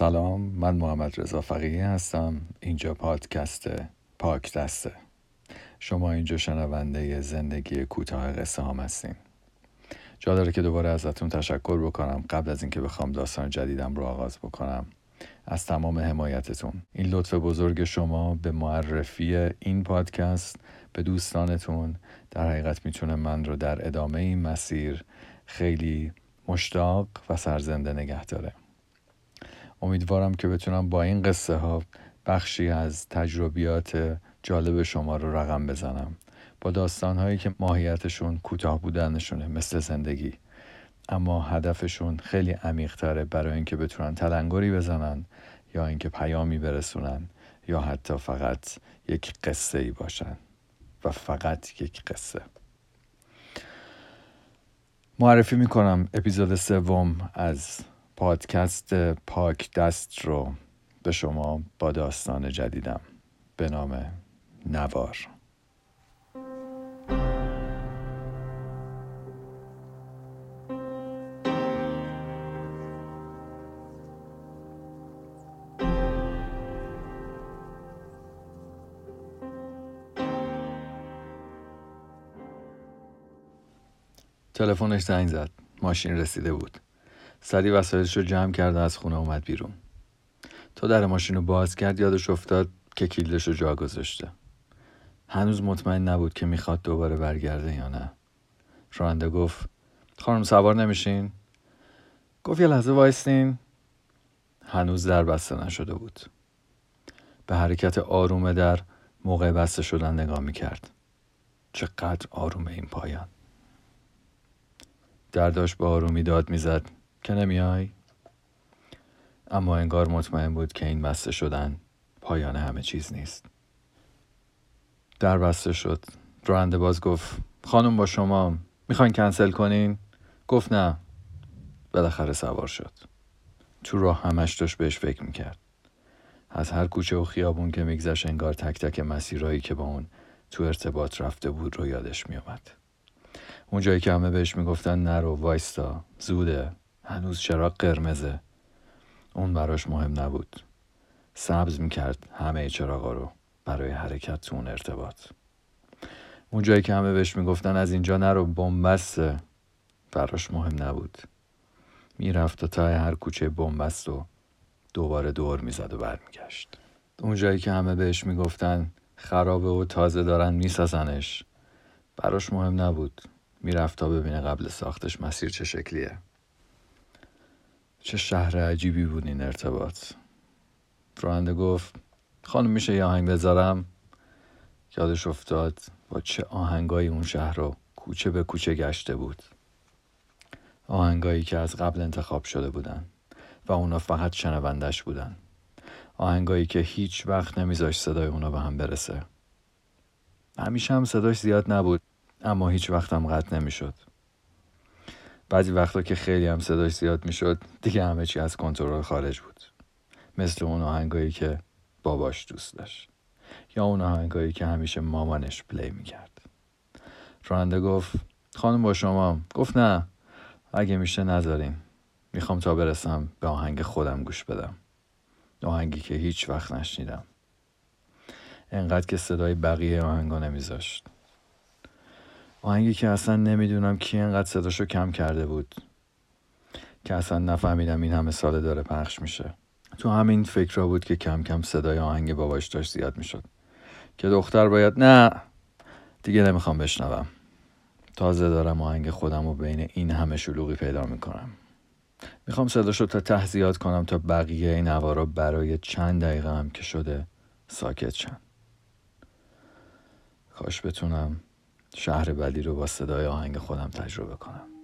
سلام من محمد رضا فقیهی هستم. اینجا پادکست پاک دسته. شما اینجا شنونده زندگی کوتاه قصه هم هستین. جا داره که دوباره ازتون تشکر بکنم. قبل از اینکه بخوام داستان جدیدم رو آغاز بکنم از تمام حمایتتون. این لطف بزرگ شما به معرفی این پادکست به دوستانتون در حقیقت می‌تونه من رو در ادامه این مسیر خیلی مشتاق و سرزنده نگه داره. امیدوارم که بتونم با این قصه ها بخشی از تجربیات جالب شما رو رقم بزنم. با داستان هایی که ماهیتشون کوتاه بودنشونه مثل زندگی. اما هدفشون خیلی عمیق تره برای اینکه بتونن تلنگری بزنن یا اینکه پیامی برسونن یا حتی فقط یک قصه ای باشن و فقط یک قصه. معرفی می‌کنم اپیزود سوم از پادکست پاک دست رو به شما با داستان جدیدم به نام نوار. تلفنش زنگ زد. ماشین رسیده بود. سری وسایلش رو جمع کرد و از خونه اومد بیرون. تا در ماشین رو باز کرد یادش افتاد که کلیدش رو جا گذاشته. هنوز مطمئن نبود که می‌خواد دوباره برگرده یا نه. راننده گفت خانم سوار نمیشین؟ گفت یه لحظه وایستین هنوز در بسته نشده بود. به حرکت آروم در موقع بسته شدن نگاه می‌کرد. چقدر آرومه این پایان. درداش به آرومی داد می‌زد. که نمیای؟ اما انگار مطمئن بود که این بسته شدن پایان همه چیز نیست. در بسته شد. راننده باز گفت خانم با شما می‌خواین کنسل کنین؟ گفت نه. بالاخره سوار شد. تو راه همش داشت بهش فکر می‌کرد. از هر کوچه و خیابون که میگذشت انگار تک تک مسیرهایی که با اون تو ارتباط رفته بود رو یادش میومد اون جایی که همه بهش می‌گفتن نرو وایستا. زوده. هنوز چراغ قرمزه. اون براش مهم نبود. سبز می‌کرد همه چراغا رو برای حرکت تو اون ارتباط. اون جایی که همه بهش می‌گفتن از اینجا نرو بنبسته براش مهم نبود. می‌رفت تا تای هر کوچه بنبست و دوباره دور می‌زد و برمیگشت. اون جایی که همه بهش می‌گفتن خرابه و تازه دارن میسازنش براش مهم نبود. می‌رفت تا ببینه قبل ساختش مسیر چه شکلیه. چه شهر عجیبی بود این ارتباط. راننده گفت خانم میشه یه آهنگ بذارم؟ یادش افتاد با چه آهنگایی اون شهر رو کوچه به کوچه گشته بود. آهنگایی که از قبل انتخاب شده بودن و اونا فقط شنوندش بودن. آهنگایی که هیچ وقت نمیذاش صدای اونا به هم برسه. همیشه هم صداش زیاد نبود اما هیچ وقت هم قطع نمی‌شد. بعضی وقتا که خیلی هم صداش زیاد می‌شد دیگه همه چی از کنترل خارج بود. مثل اون آهنگایی که باباش دوست داشت. یا اون آهنگایی که همیشه مامانش پلی می‌کرد. راننده گفت خانم با شما گفت نه اگه میشه نذارین. می‌خوام تا برسم به آهنگ خودم گوش بدم. آهنگی که هیچ وقت نشنیدم. انقدر که صدای بقیه آهنگا نمیذاشت. آهنگی که اصلا نمی‌دونم کی انقدر صداشو کم کرده بود. که اصلا نفهمیدم این همه ساله داره پخش میشه. تو همین فکر بود که کم کم صدای آهنگ باباش داشت زیاد می‌شد. که دختر باید نه دیگه نمی‌خوام بشنوم. تازه دارم آهنگ خودم و بین این همه شلوغی پیدا می‌کنم. می‌خوام صداشو تا ته کنم تا بقیه این نوارا برای چند دقیقه هم که شده ساکت شن. کاش بتونم شهر بدی رو با صدای آهنگ خودم تجربه کنم.